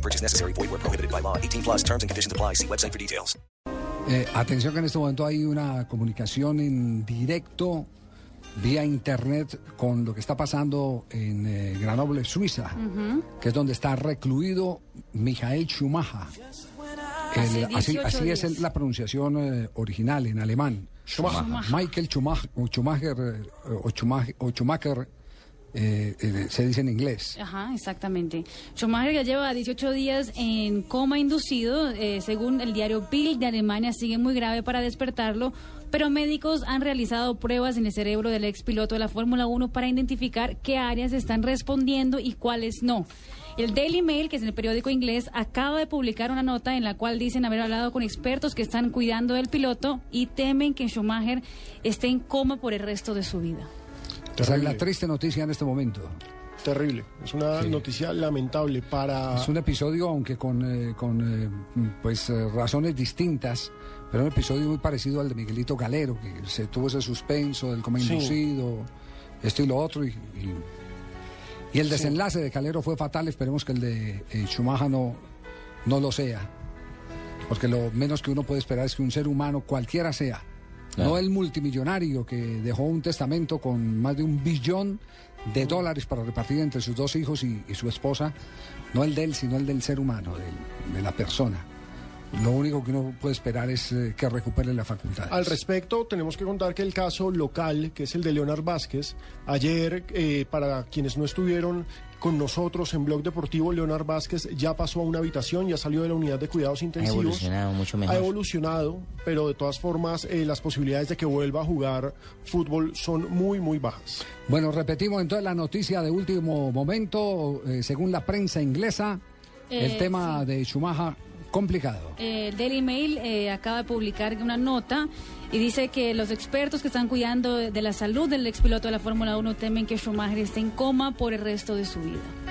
No purchase necessary. Void where prohibited by law. 18 plus terms and conditions apply. See website for details. Eh, atención que en este momento hay una comunicación en directo vía internet con lo que está pasando en eh, Grenoble, Suiza, que es donde está recluido Michael Schumacher. El- así 18 así es el- la pronunciación eh, original en alemán. Michael Schumacher, o Schumacher, eh, o Schumacher, o Schumacher, eh, eh, se dice en inglés. Ajá, exactamente. Schumacher ya lleva 18 días en coma inducido. eh, según el diario Bild de Alemania, sigue muy grave para despertarlo. Pero médicos han realizado pruebas en el cerebro del expiloto de la Fórmula 1 para identificar qué áreas están respondiendo y cuáles no. El Daily Mail, que es el periódico inglés, acaba de publicar una nota en la cual dicen haber hablado con expertos que están cuidando del piloto y temen que Schumacher esté en coma por el resto de su vida. Esa es la triste noticia en este momento. Terrible. Es una noticia lamentable para... Es un episodio, aunque con, eh, con eh, pues, eh, razones distintas, pero un episodio muy parecido al de Miguelito Galero, que se tuvo ese suspenso del coma Sí. inducido, esto y lo otro, y, y, y el desenlace de Calero fue fatal, esperemos que el de Schumacher no, no lo sea, porque lo menos que uno puede esperar es que un ser humano, cualquiera sea, no el multimillonario que dejó un testamento con más de un billón de dólares para repartir entre sus dos hijos y, su esposa, no el de él, sino el del ser humano, de la persona. Lo único que uno puede esperar es eh, que recupere la facultad. Al respecto, tenemos que contar que el caso local, que es el de Leonard Vázquez, ayer, eh, para quienes no estuvieron con nosotros en Blog Deportivo, Leonard Vázquez ya pasó a una habitación, ya salió de la unidad de cuidados intensivos. evolucionado mucho mejor. Ha evolucionado, pero de todas formas eh, las posibilidades de que vuelva a jugar fútbol son muy, muy bajas. Bueno, repetimos entonces la noticia de último momento, eh, según la prensa inglesa, el Eh, tema de Schumacher complicado. El Daily Mail eh, acaba de publicar una nota y dice que los expertos que están cuidando de la salud del expiloto de la Fórmula 1 temen que Schumacher esté en coma por el resto de su vida.